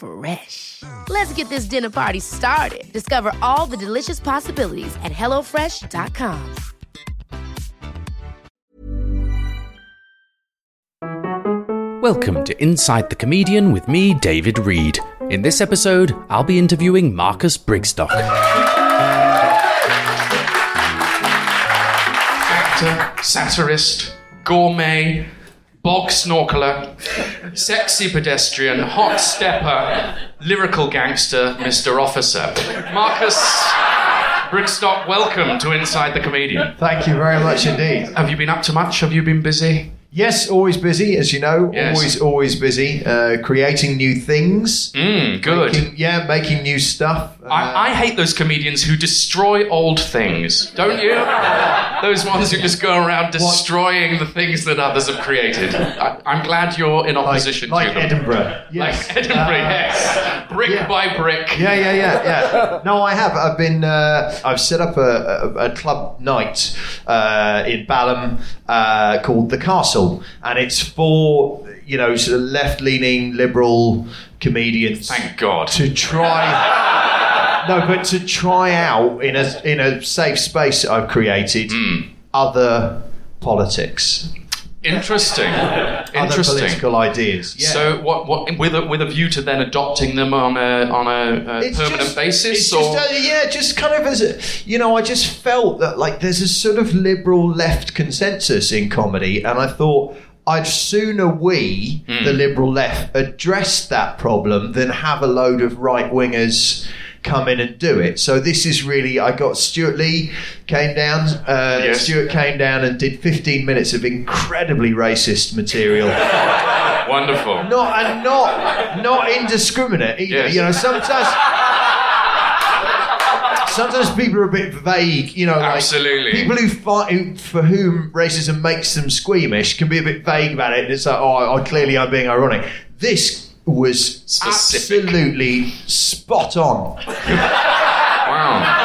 Fresh. Let's get this dinner party started. Discover all the delicious possibilities at hellofresh.com. Welcome to Inside the Comedian with me, David Reed. In this episode, I'll be interviewing Marcus Brigstocke. actor, satirist, gourmet, bog snorkeler, sexy pedestrian, hot stepper, lyrical gangster, Mr. Officer. Marcus Brigstocke, welcome to Inside the Comedian. Thank you very much indeed. Have you been up to much? Have you been busy? Yes, always busy, as you know. Yes. Always, always busy. Uh, creating new things. Mm, good. Making- yeah, making new stuff. Uh, I, I hate those comedians who destroy old things, don't you? those ones who just go around destroying the things that others have created. I, I'm glad you're in opposition like to them. Edinburgh. Yes. Like Edinburgh, Uh, yes. Brick yeah. by brick. Yeah, yeah, yeah, yeah. No, I have. I've been. Uh, I've set up a, a, a club night uh, in Balham uh, called the Castle, and it's for you know sort of left-leaning liberal comedians Thank God. to try. no, but to try out in a in a safe space that I've created Hmm. other politics, Interesting. other Interesting. political ideas. Yeah. So, what, what, with a with a view to then adopting them on a on a, a permanent just- basis, it's or just, uh, yeah, just kind of as a, you know, I just felt that like there's a sort of liberal left consensus in comedy, and I thought I'd sooner we, Hmm. the liberal left, address that problem than have a load of right wingers. Come in and do it. So this is really. I got Stewart Lee came down. Uh, Yes. Stuart came down and did 15 minutes of incredibly racist material. wonderful. not and not not indiscriminate either. Yes. You know, sometimes sometimes people are a bit vague. You know, like Absolutely. people who fight who, for whom racism makes them squeamish can be a bit vague about it. And It's like, oh, I, clearly I'm being ironic. This was Specific. absolutely spot on. Wow.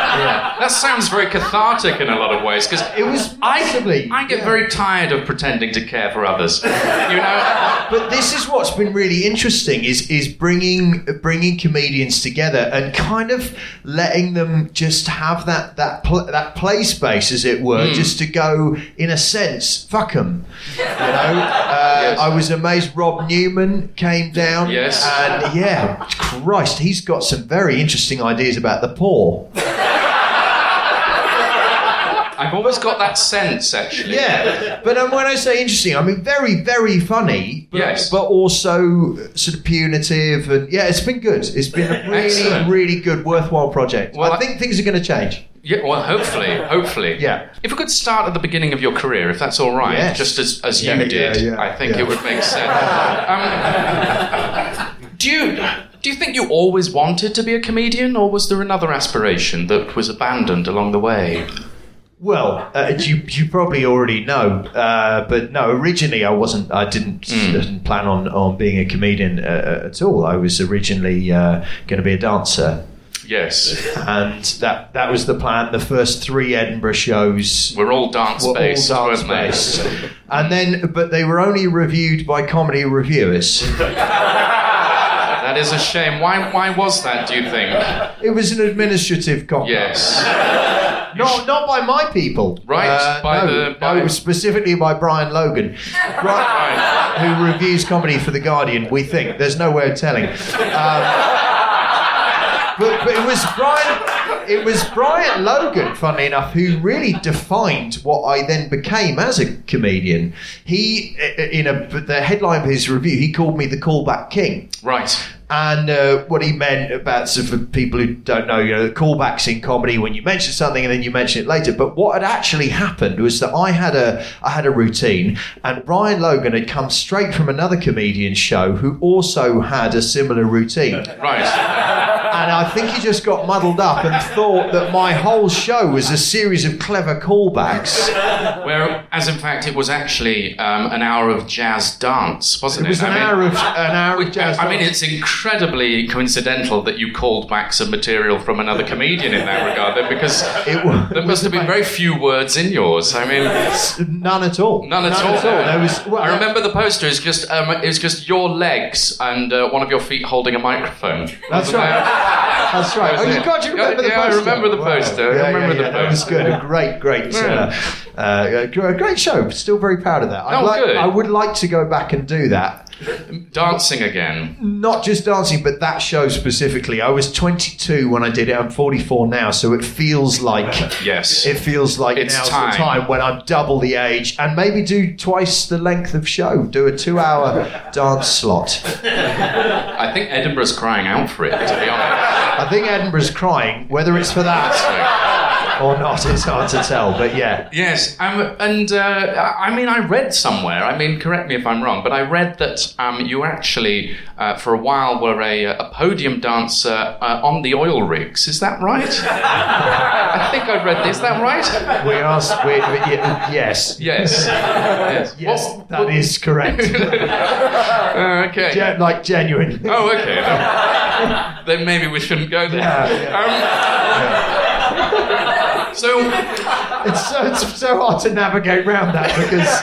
That sounds very cathartic in a lot of ways because It was I, massively. I get yeah. very tired of pretending to care for others. You know, But this is what's been really interesting is is bringing bringing comedians together and kind of letting them just have that that pl- that play space, as it were, just to go in a sense, fuck them. You know, uh, I was amazed. Rob Newman came down, Yes. and yeah, Christ, he's got some very interesting ideas about the poor. I've always got that sense actually. Yeah, but um, when I say interesting, I mean very, very funny. But, Yes. but also sort of punitive, and yeah, it's been good. It's been a really, Excellent. really good, worthwhile project. Well, I think things are going to change. Yeah, well, hopefully, hopefully. Yeah. If we could start at the beginning of your career, if that's all right, Yes. just as, as Yeah, you yeah, did, yeah, I think yeah. it would make sense. Um, do you do you think you always wanted to be a comedian, or was there another aspiration that was abandoned along the way? Well, uh, you you probably already know, uh, but no. Originally, I wasn't. I didn't, Hmm. didn't plan on on being a comedian uh, at all. I was originally uh, going to be a dancer. Yes, and that that was the plan. The first three Edinburgh shows we're all dance were based, all dance based, and then but they were only reviewed by comedy reviewers. That is a shame. Why? Why was that? Do you think? It was an administrative cop. Yes. Not not by my people. Right, Uh, by no, the- by- no, specifically by Brian Logan, right, who reviews comedy for the Guardian. We think there's no way of telling. Um, but, but it was Brian. it was Brian Logan, funnily enough, who really defined what I then became as a comedian. He, in a the headline of his review, he called me the callback king. Right. And uh, what he meant about, so for people who don't know, you know, the callbacks in comedy when you mention something and then you mention it later. But what had actually happened was that I had a I had a routine, and Brian Logan had come straight from another comedian's show who also had a similar routine. Right. And I think he just got muddled up and thought that my whole show was a series of clever callbacks. Where, as in fact, it was actually um, an hour of jazz dance, wasn't It it? was an I mean- hour of an hour of jazz. I mean, it's incredibly coincidental that you called back some material from another comedian in that regard, then, because It wa- there must have been very few words in yours. I mean, none at all. none at all. There was. Well, I remember the poster is just um, it was just your legs and uh, one of your feet holding a microphone. That's right. That's right. Oh, you got you remember the Yeah, I remember the poster. I Yeah, remember yeah, the yeah. That was good. A great, great, uh, uh, gr- great show. Still very proud of that. I'd Oh, like, good. I would like to go back and do that. Dancing again. Not just dancing, but that show specifically. I was 22 when I did it. I'm 44 now, so it feels like Yes. it feels like It's now's time. the time when I'm double the age and maybe do twice the length of show. Do a two-hour dance slot. I think Edinburgh's crying out for it, to be honest. I think Edinburgh's crying. Whether it's for that or not, it's hard to tell. But yeah, Yes, um, and uh, I mean, I read somewhere. I mean, correct me if I'm wrong, but I read that um, you actually, uh, for a while, were a, a podium dancer uh, on the oil rigs. Is that right? I think I read this. Is that right? we asked. We, we- yes, Yes. Yes. yes, What- that is correct. uh, okay. Gen- like genuinely. Oh, okay. then maybe we shouldn't go there. Um, so, It's so, it's so hard to navigate around that because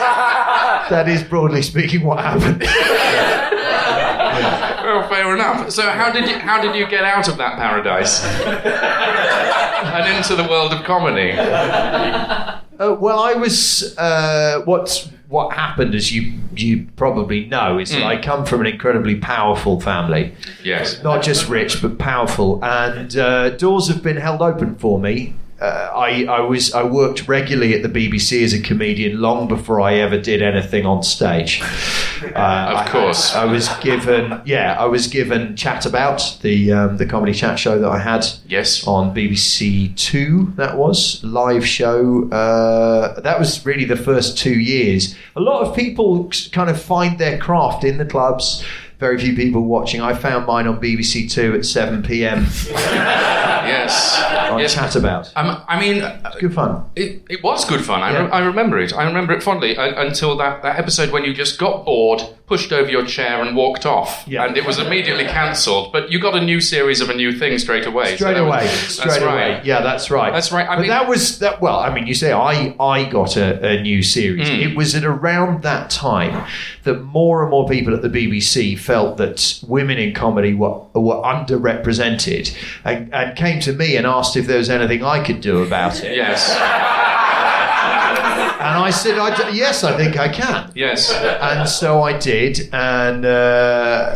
that is broadly speaking what happened. well, fair enough. So, how did you how did you get out of that paradise and into the world of comedy? Uh, well, I was. Uh, what's what happened, as you you probably know, is that I come from an incredibly powerful family. Yes. not just rich but powerful and uh, doors have been held open for me uh, I, I was I worked regularly at the BBC as a comedian long before I ever did anything on stage. Uh, Of course. I, I was given yeah I was given Chat About the um, the comedy chat show that I had Yes. on BBC Two. That was live show. Uh, that was really the first two years. A lot of people kind of find their craft in the clubs. Very few people watching. I found mine on BBC Two at seven PM Yes. on yes. Chat About. Um, I mean, uh, Good fun. It, it was good fun. I, Yeah. re- I remember it. I remember it fondly uh, until that, that episode when you just got bored, pushed over your chair, and walked off. Yeah. And it was immediately cancelled. But you got a new series of a new thing straight away. So Straight that was- away, that's straight right. Yeah, that's right. That's right. I but mean- that was that. Well, I mean, you say I I got a, a new series. Hmm. It was at around that time that more and more people at the BBC felt that women in comedy were were underrepresented, and, and came to me and asked if there was anything I could do about it. Yes. And I said, I d- yes, I think I can. Yes. And so I did, and uh,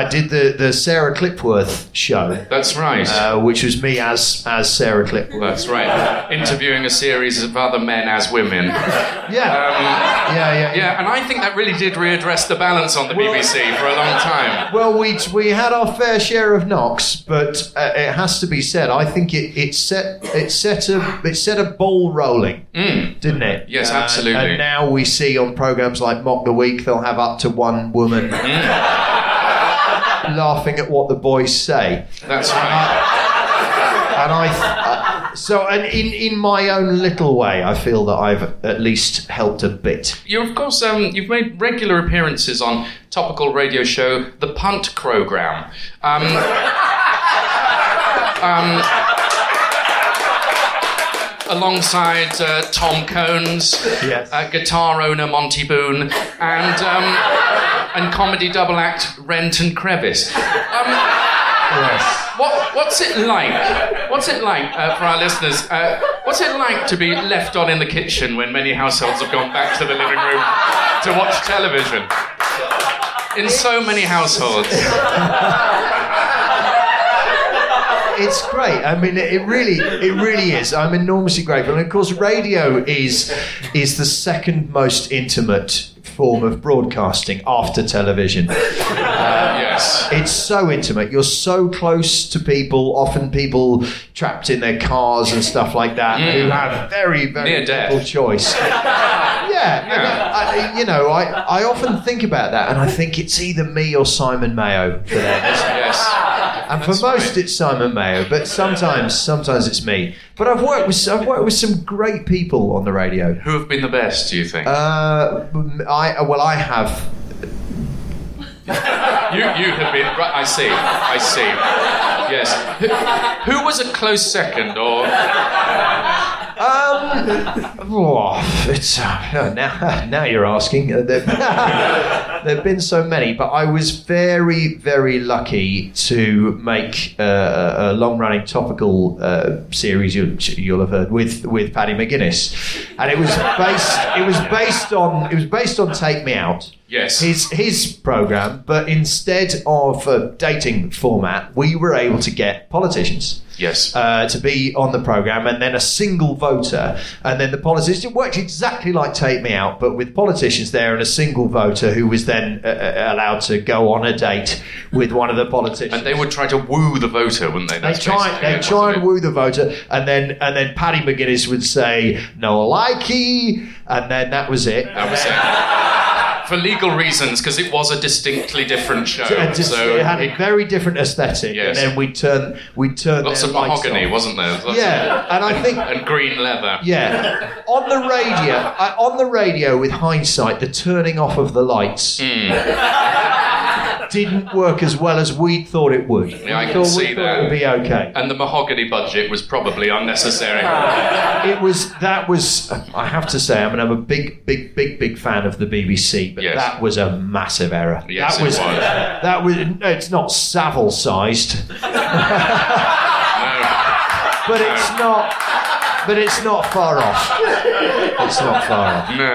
I did the, the Sarah Clipworth show, That's right. uh, which was me as as Sarah Clipworth. That's right. Interviewing a series of other men as women. Yeah, yeah, yeah, Yeah, and I think that really did readdress the balance on the BBC for a long time. Well, we we had our fair share of knocks, but uh, it has to be said. I think it, it set it set a it set a ball rolling, didn't it? Yes, And- absolutely. And now we see on programs like Mock the Week, they'll have up to one woman Mm. laughing at what the boys say. That's right. and I, uh, so and in in my own little way, I feel that I've at least helped a bit. You, of course, um, you've made regular appearances on topical radio show The Punt Program. Um, um, alongside uh, Tom Cones, Yes. uh, guitar owner Monty Boone, and um, and comedy double act Rent and Crevice. Um, Yes. what, what's it like? What's it like uh, for our listeners? Uh, what's it like to be left on in the kitchen when many households have gone back to the living room to watch television? In so many households. it's great. I mean, it, really, it really is. I'm enormously grateful, and of course, radio is is the second most intimate form of broadcasting after television. Uh, yes. It's so intimate. You're so close to people. Often people trapped in their cars and stuff like that who mm. have very, very Near death. little choice. yeah, and I, I- you know, I, I often think about that, and I think it's either me or Simon Mayo for them. Yes. And for most, right. it's Simon Mayo, but sometimes, sometimes it's me. But I've worked with, I've worked with some great people on the radio. Who have been the best, do you think? Uh, I well, I have. you, you have been. Right, I see. I see. Yes. Who, who was a close second, or. Um, oh, it's uh, now now you're asking. There there've been so many, but I was very very lucky to make uh, a long running topical uh, series you, you'll have heard with with Paddy McGuinness, and it was based it was based on it was based on Take Me Out. Yes. His his program, but instead of a dating format, we were able to get politicians Yes. uh, to be on the program, and then a single voter, and then the politicians. It worked exactly like Take Me Out, but with politicians there and a single voter who was then uh, uh, allowed to go on a date with one of the politicians. and they would try to woo the voter, wouldn't they? They That's try, they try and woo the voter, and then and then Paddy McGuinness would say no likey, and then that was it. That was it. For legal reasons, because it was a distinctly different show. Just- so it had it- a very different aesthetic, Yes. and then we turn we turn lots of mahogany, wasn't there? Lots Yeah, of- and I think and green leather. Yeah, on the radio, uh, on the radio. With hindsight, the turning off of the lights didn't work as well as we thought it would. Yeah, I can see that. It would be okay. And the mahogany budget was probably unnecessary. It was that was. I have to say, I mean, I'm a big, big, big, big fan of the BBC, but Yes. that was a massive error. Yes, that it was, was. That was. no, It's not Savile sized, No. but it's not. But it's not far off. It's not far off. No,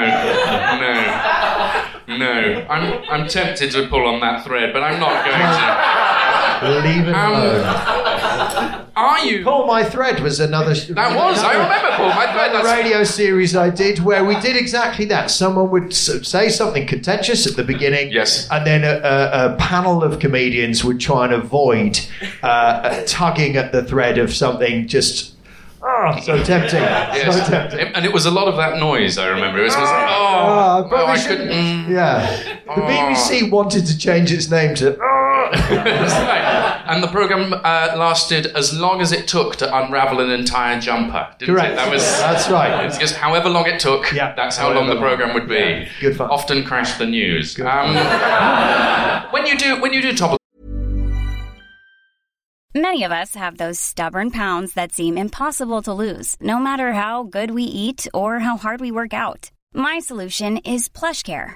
no, no. I'm, I'm tempted to pull on that thread, but I'm not going to. Leave it Um, alone. Are you? Pull My Thread was another. That was. I remember Paul. My thread. That's, radio series I did where we did exactly that. Someone would say something contentious at the beginning, Yes. and then a, a, a panel of comedians would try and avoid uh, uh, tugging at the thread of something just oh, so tempting, Yes. so tempting. And it was a lot of that noise. I remember. It was, Oh, oh, oh, I couldn't. Yeah, the Oh. BBC wanted to change its name to. oh. That's right. And the program uh, lasted as long as it took to unravel an entire jumper. Didn't Correct. It? That was. That's right. It's just however long it took. Yeah, That's how long however the long. program would be. Yeah, good fun. Often crashed the news. Um, when you do when you do topical Many of us have those stubborn pounds that seem impossible to lose, no matter how good we eat or how hard we work out. My solution is PlushCare.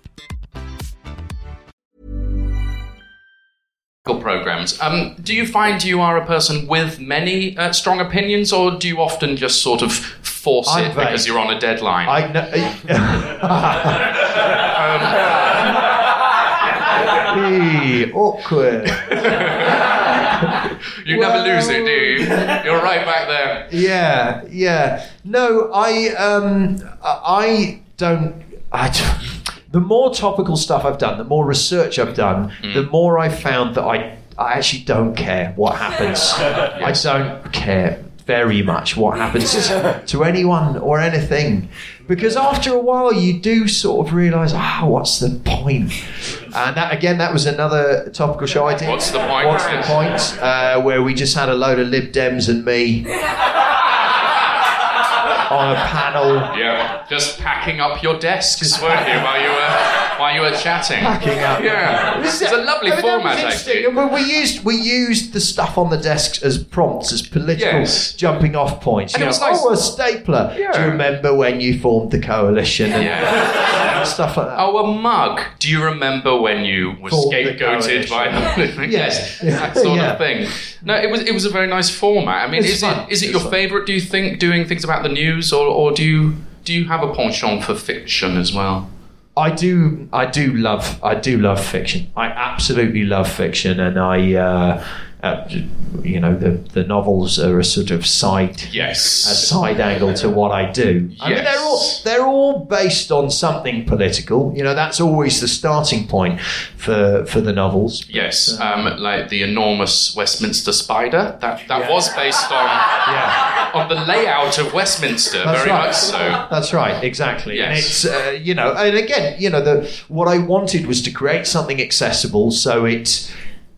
programs, um, do you find you are a person with many uh, strong opinions, or do you often just sort of force I'm it because you're on a deadline? I know. Hey, awkward. You never lose it, do you? You're right back there. Yeah, yeah. No, I um, I don't. I. don't- The more topical stuff I've done, the more research I've done, the more I've found that I I actually don't care what happens. I don't care very much what happens to anyone or anything. Because after a while, you do sort of realise, ah, what's the point? And that, again, that was another topical show I did. What's the point? What's the point? Uh, where we just had a load of Lib Dems and me on a panel. Yeah, just packing up your desks, weren't you, while you were while you were chatting? Yeah, it's a lovely I mean, format, actually. We used we used the stuff on the desks as prompts, as political Yes. jumping off points. And You it was know, nice- Oh, a stapler. Yeah. Do you remember when you formed the coalition and Yeah. stuff like that? Oh, a mug. Do you remember when you were Formed the scapegoated by coalition. yes, that sort of thing? No, it was it was a very nice format. I mean, It's is fun. it is it It's your fun. favourite? Do you think doing things about the news, or or do you do you have a penchant for fiction as well? I do, I do love, I do love fiction. I absolutely love fiction, and I, uh, uh, you know, the the novels are a sort of side, Yes. a side angle to what I do. I mean, they're all they're all based on something political. You know, that's always the starting point for for the novels. Yes, um, like the enormous Westminster spider. That that Yeah. was based on Yeah. on the layout of Westminster, That's very right. much so. That's right, exactly. And Yes. it's uh, you know, and again, you know, the what I wanted was to create something accessible, so it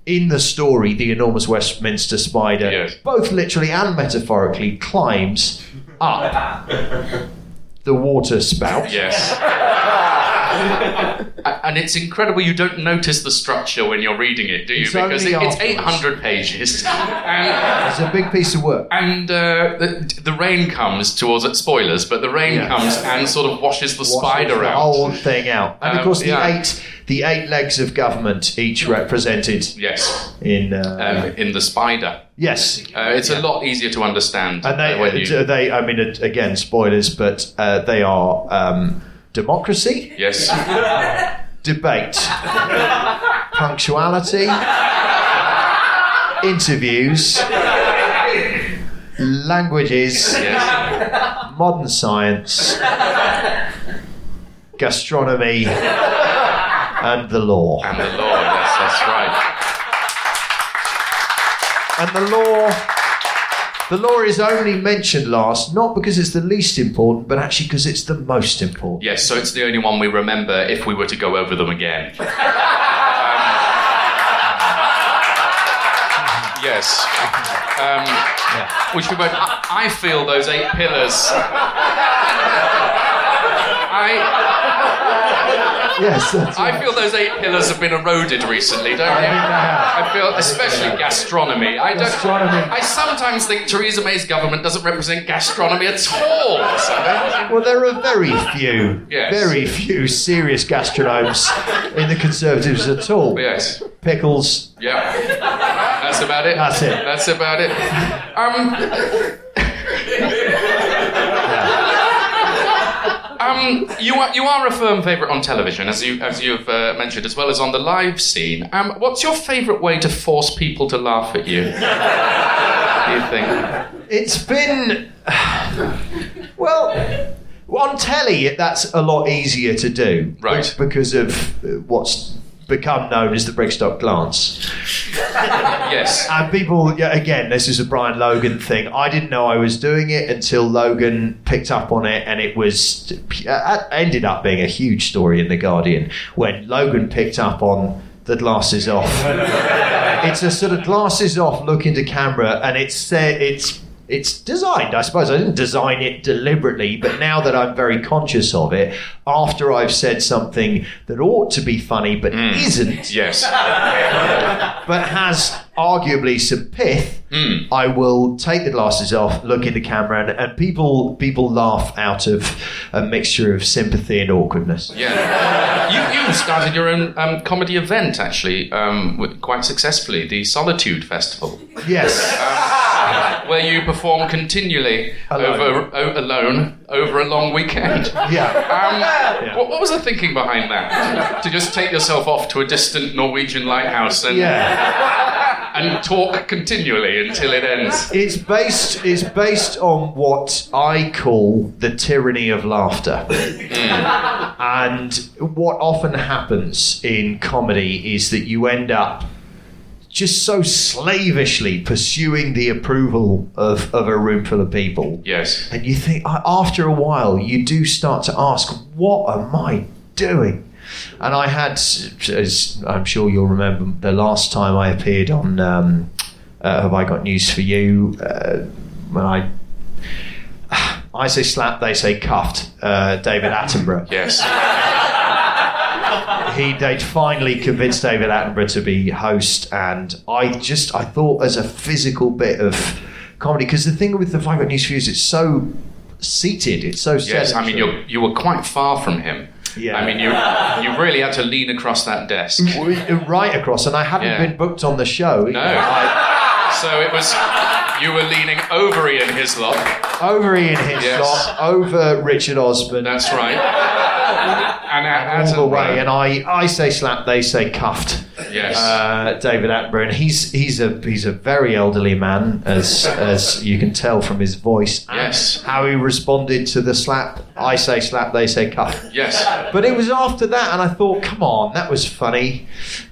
in the story, the enormous Westminster spider, Yes. both literally and metaphorically, climbs up the water spout. Yes. And it's incredible you don't notice the structure when you're reading it, do you? It's because it, it's 800 pages. And, It's a big piece of work. and uh, the, the rain comes towards it, spoilers, but the rain Yeah. comes and sort of washes the Washes spider the out. whole thing out, and of Um, course the yeah. eight the eight legs of government, each represented Yes, in uh, um, in the spider. yes, Uh, it's a lot easier to understand And they, you. uh, they, I mean, again, spoilers, but uh, they are um, democracy, yes. debate, punctuality, interviews, languages, Yes. modern science, gastronomy, and the law. And the law, yes, that's right. And the law. The law is only mentioned last, not because it's the least important, but actually because it's the most important. Yes, so it's the only one we remember if we were to go over them again. Um, yes. Um, Which we won't. I, I feel those eight pillars. I, Yes, that's I feel those eight pillars have been eroded recently, don't you? they have. I feel, especially gastronomy. I don't. Gastronomy. I sometimes think Theresa May's government doesn't represent gastronomy at all. Well, there are very few, Yes. very few serious gastronomes in the Conservatives at all. yes. Pickles. Yeah, that's about it. That's it. That's about it. Um, um, you are you are a firm favourite on television, as you as you've uh, mentioned, as well as on the live scene. Um, what's your favourite way to force people to laugh at you? Do you think? It's been. Well, on telly, that's a lot easier to do. Right. Because of what's become known as the Brigstocke glance. Yes. And people, yeah, again, this is a Brian Logan thing. I didn't know I was doing it until Logan picked up on it, and it was uh, ended up being a huge story in the Guardian when Logan picked up on the glasses off. it's a sort of glasses off look into camera, and it's it's. It's designed, I suppose. I didn't design it deliberately, but now that I'm very conscious of it, after I've said something that ought to be funny but isn't, Yes. but has arguably some pith, I will take the glasses off, look in the camera, and, and people people laugh out of a mixture of sympathy and awkwardness. Yeah. You, you started your own um, comedy event, actually, um, quite successfully, the Solitude Festival. Yes. Where you perform continually Alone. over o- alone over a long weekend. Yeah. Um, what, what was the thinking behind that? to just take yourself off to a distant Norwegian lighthouse and, Yeah. and talk continually until it ends. It's based it's based on what I call the tyranny of laughter. and what often happens in comedy is that you end up just so slavishly pursuing the approval of, of a room full of people. Yes. And you think, after a while, you do start to ask, what am I doing? And I had, as I'm sure you'll remember, the last time I appeared on um, uh, Have I Got News for You, uh, when I. I say slap, they say cuffed. Uh, David Attenborough. Yes. He they'd finally convinced David Attenborough to be host, and I just I thought as a physical bit of comedy because the thing with the I Got News is it's so seated, it's so Yes. I mean, you you were quite far from him. Yeah. I mean, you you really had to lean across that desk. right across, and I hadn't Yeah. been booked on the show. No. I, So it was you were leaning over Ian Hislop. over Ian Hislop, Yes. over Richard Osman, That's right. And all the way, Attenborough. and I, I say slap, they say cuffed. Yes. Uh, David Attenborough, and he's he's a he's a very elderly man, as as you can tell from his voice. and Yes. How he responded to the slap. I say slap, they say cuff. yes. But it was after that, and I thought, come on, that was funny,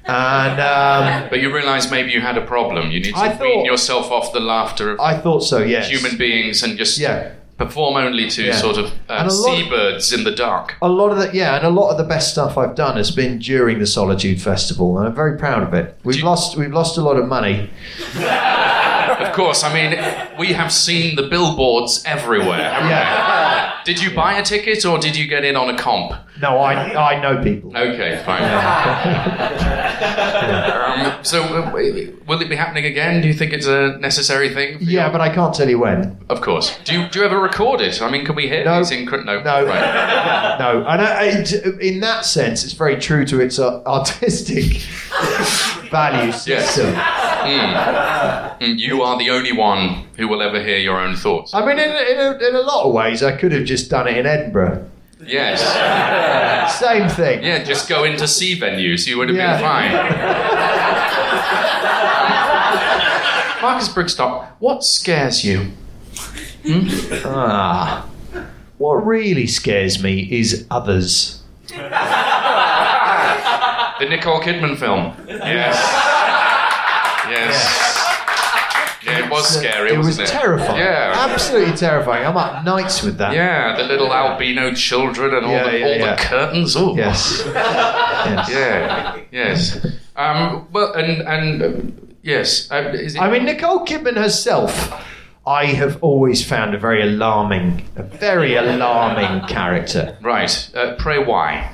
and um, But you realise maybe you had a problem. You need to I wean thought- yourself off the laughter of I thought so. Yes. human beings and just Yeah. Perform only to Yeah. sort of uh, seabirds in the dark. A lot of the yeah, and a lot of the best stuff I've done has been during the Solitude Festival, and I'm very proud of it. We've you- lost we've lost a lot of money. Of course, I mean, we have seen the billboards everywhere. Yeah. We? Did you buy a ticket or did you get in on a comp? No, I I know people. Okay, fine. um, so, uh, will it be happening again? Do you think it's a necessary thing? for Yeah, your- but I can't tell you when. Of course. Do you, do you ever record it? I mean, can we hear No. these incre- No. No, Right. no, and I, it, in that sense, it's very true to its uh, artistic value Yes. Mm, You are the only one who will ever hear your own thoughts. I mean, in, in, a, in a lot of ways, I could have just done it in Edinburgh. Yes. Same thing. Yeah, just go into C venues. You would have Yeah. been fine. Marcus Brigstocke, what scares you? Ah, what really scares me is others. The Nicole Kidman film. Yes. Yes. Yeah, it was scary, It was it? terrifying. Yeah. absolutely terrifying. I'm up nights with that. Yeah, the little albino children and all, Yeah, the, yeah, all yeah. the curtains. Oh, Yes. yes. Yeah. Yes. Um, well, and and um, yes. Is it, I mean, Nicole Kidman herself, I have always found a very alarming, a very alarming character. right. Uh, pray why?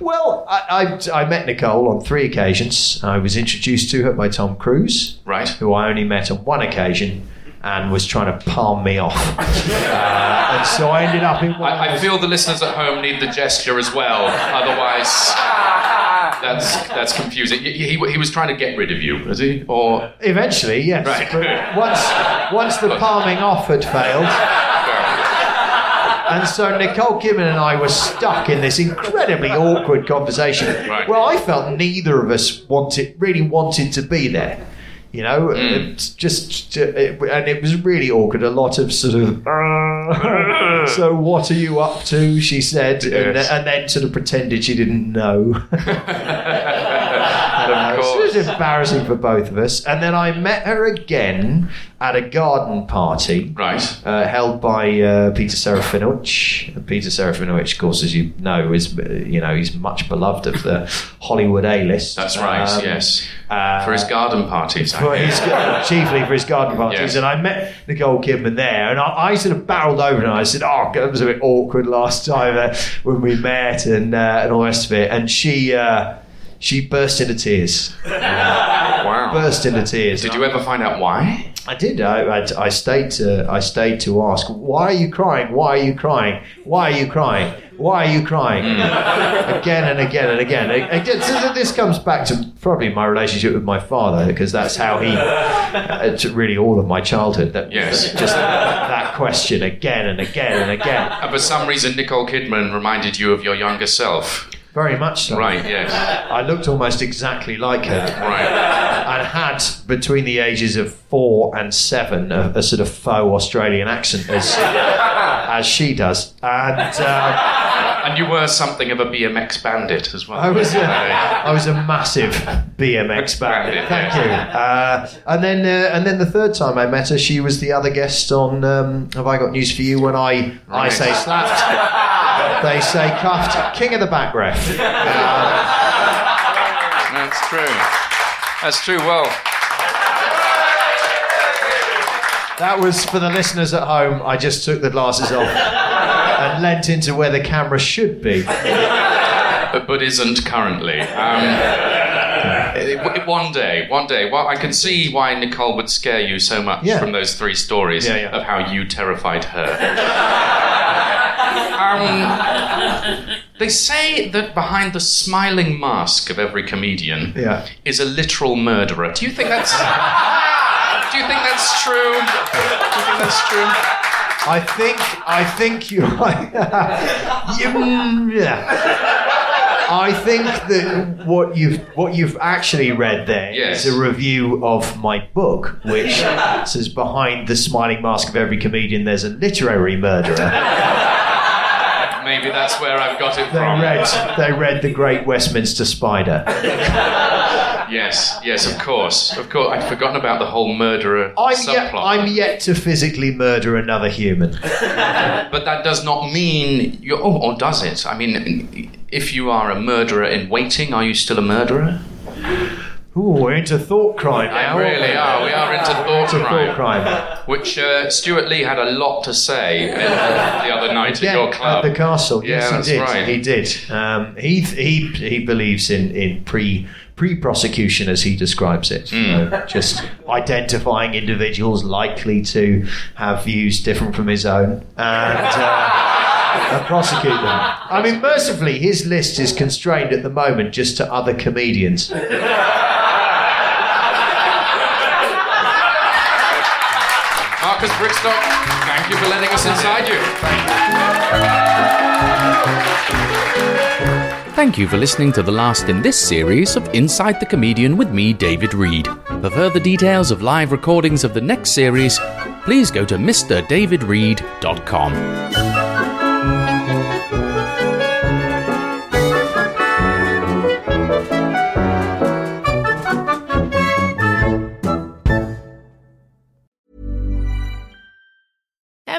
Well, I, I, I met Nicole on three occasions. I was introduced to her by Tom Cruise, Right. who I only met on one occasion and was trying to palm me off. uh, and so I ended up in one of I, I feel the listeners at home need the gesture as well. Otherwise, that's that's confusing. He, he, he was trying to get rid of you, was he? Or Eventually, yes. Right. But once, once the palming off had failed, and so Nicole Kidman and I were stuck in this incredibly awkward conversation Right. where I felt neither of us wanted, really wanted to be there. You know, Hmm. it's just, it, and it was really awkward. A lot of sort of, "Uh, so what are you up to? She said, and, and then sort of pretended she didn't know. it was embarrassing for both of us. And then I met her again at a garden party. Right. Uh, held by uh, Peter Serafinowicz. And Peter Serafinowicz, of course, as you know, is you know he's much beloved of the Hollywood A-list. That's right. Um, yes. uh, For his garden parties. For his, chiefly for his garden parties. Yes. And I met Nicole Kidman there, and I, I sort of barreled over and I said, "Oh, it was a bit awkward last time uh, when we met, and uh, and all the rest of it." And she. Uh, she burst into tears. Wow. Burst into tears. Did you ever find out why? I did. I, I, I stayed to I stayed to ask. Why are you crying? Why are you crying? Why are you crying? Why are you crying? Hmm. again and again and again. Again, so this comes back to probably my relationship with my father because that's how he. Uh, it's really all of my childhood. That Yes. just that question again and again and again. And for some reason, Nicole Kidman reminded you of your younger self. Very much so. Right, yes. I looked almost exactly like her. Right. and had between the ages of four and seven a, a sort of faux Australian accent as as she does, and uh, And you were something of a BMX bandit as well. I was a, I was a massive BMX bandit. Thank you. Uh, and then uh, and then the third time I met her, she was the other guest on um, Have I Got News for You? When I I say slapped, they say cuffed, king of the back ref. That's true. That's true. Well, That was for the listeners at home. I just took the glasses off and leant into where the camera should be. but, but isn't currently. Um, one day, one day. Well, I can see why Nicole would scare you so much Yeah. from those three stories Yeah, yeah. of how you terrified her. um, they say that behind the smiling mask of every comedian Yeah. is a literal murderer. Do you think that's? Do you think that's true? Do you think that's true? I think I think you. you yeah. I think that what you've what you've actually read there is Yes. a review of my book, which says behind the smiling mask of every comedian, there's a literary murderer. Maybe that's where I've got it They from. read they read the Great Westminster Spider. Yes, yes, of course, of course. I'd forgotten about the whole murderer I'm subplot. yet, I'm yet to physically murder another human. But that does not mean you. Oh, or does it? I mean, if you are a murderer in waiting, are you still a murderer? Ooh, we're into thought crime now. We really are. We are into thought Into crime. thought crime. Which uh, Stewart Lee had a lot to say uh, the other night Yeah, at your club. at the castle. Yeah, yes, he did. right. He did. Um, he he he believes in in pre pre prosecution as he describes it. Hmm. So just identifying individuals likely to have views different from his own and. Uh, and prosecute them. I mean, mercifully, his list is constrained at the moment just to other comedians. Marcus Brigstocke, thank you for letting us inside you. Thank you for listening to the last in this series of Inside the Comedian with me, David Reed. For further details of live recordings of the next series, please go to MrDavidReed.com.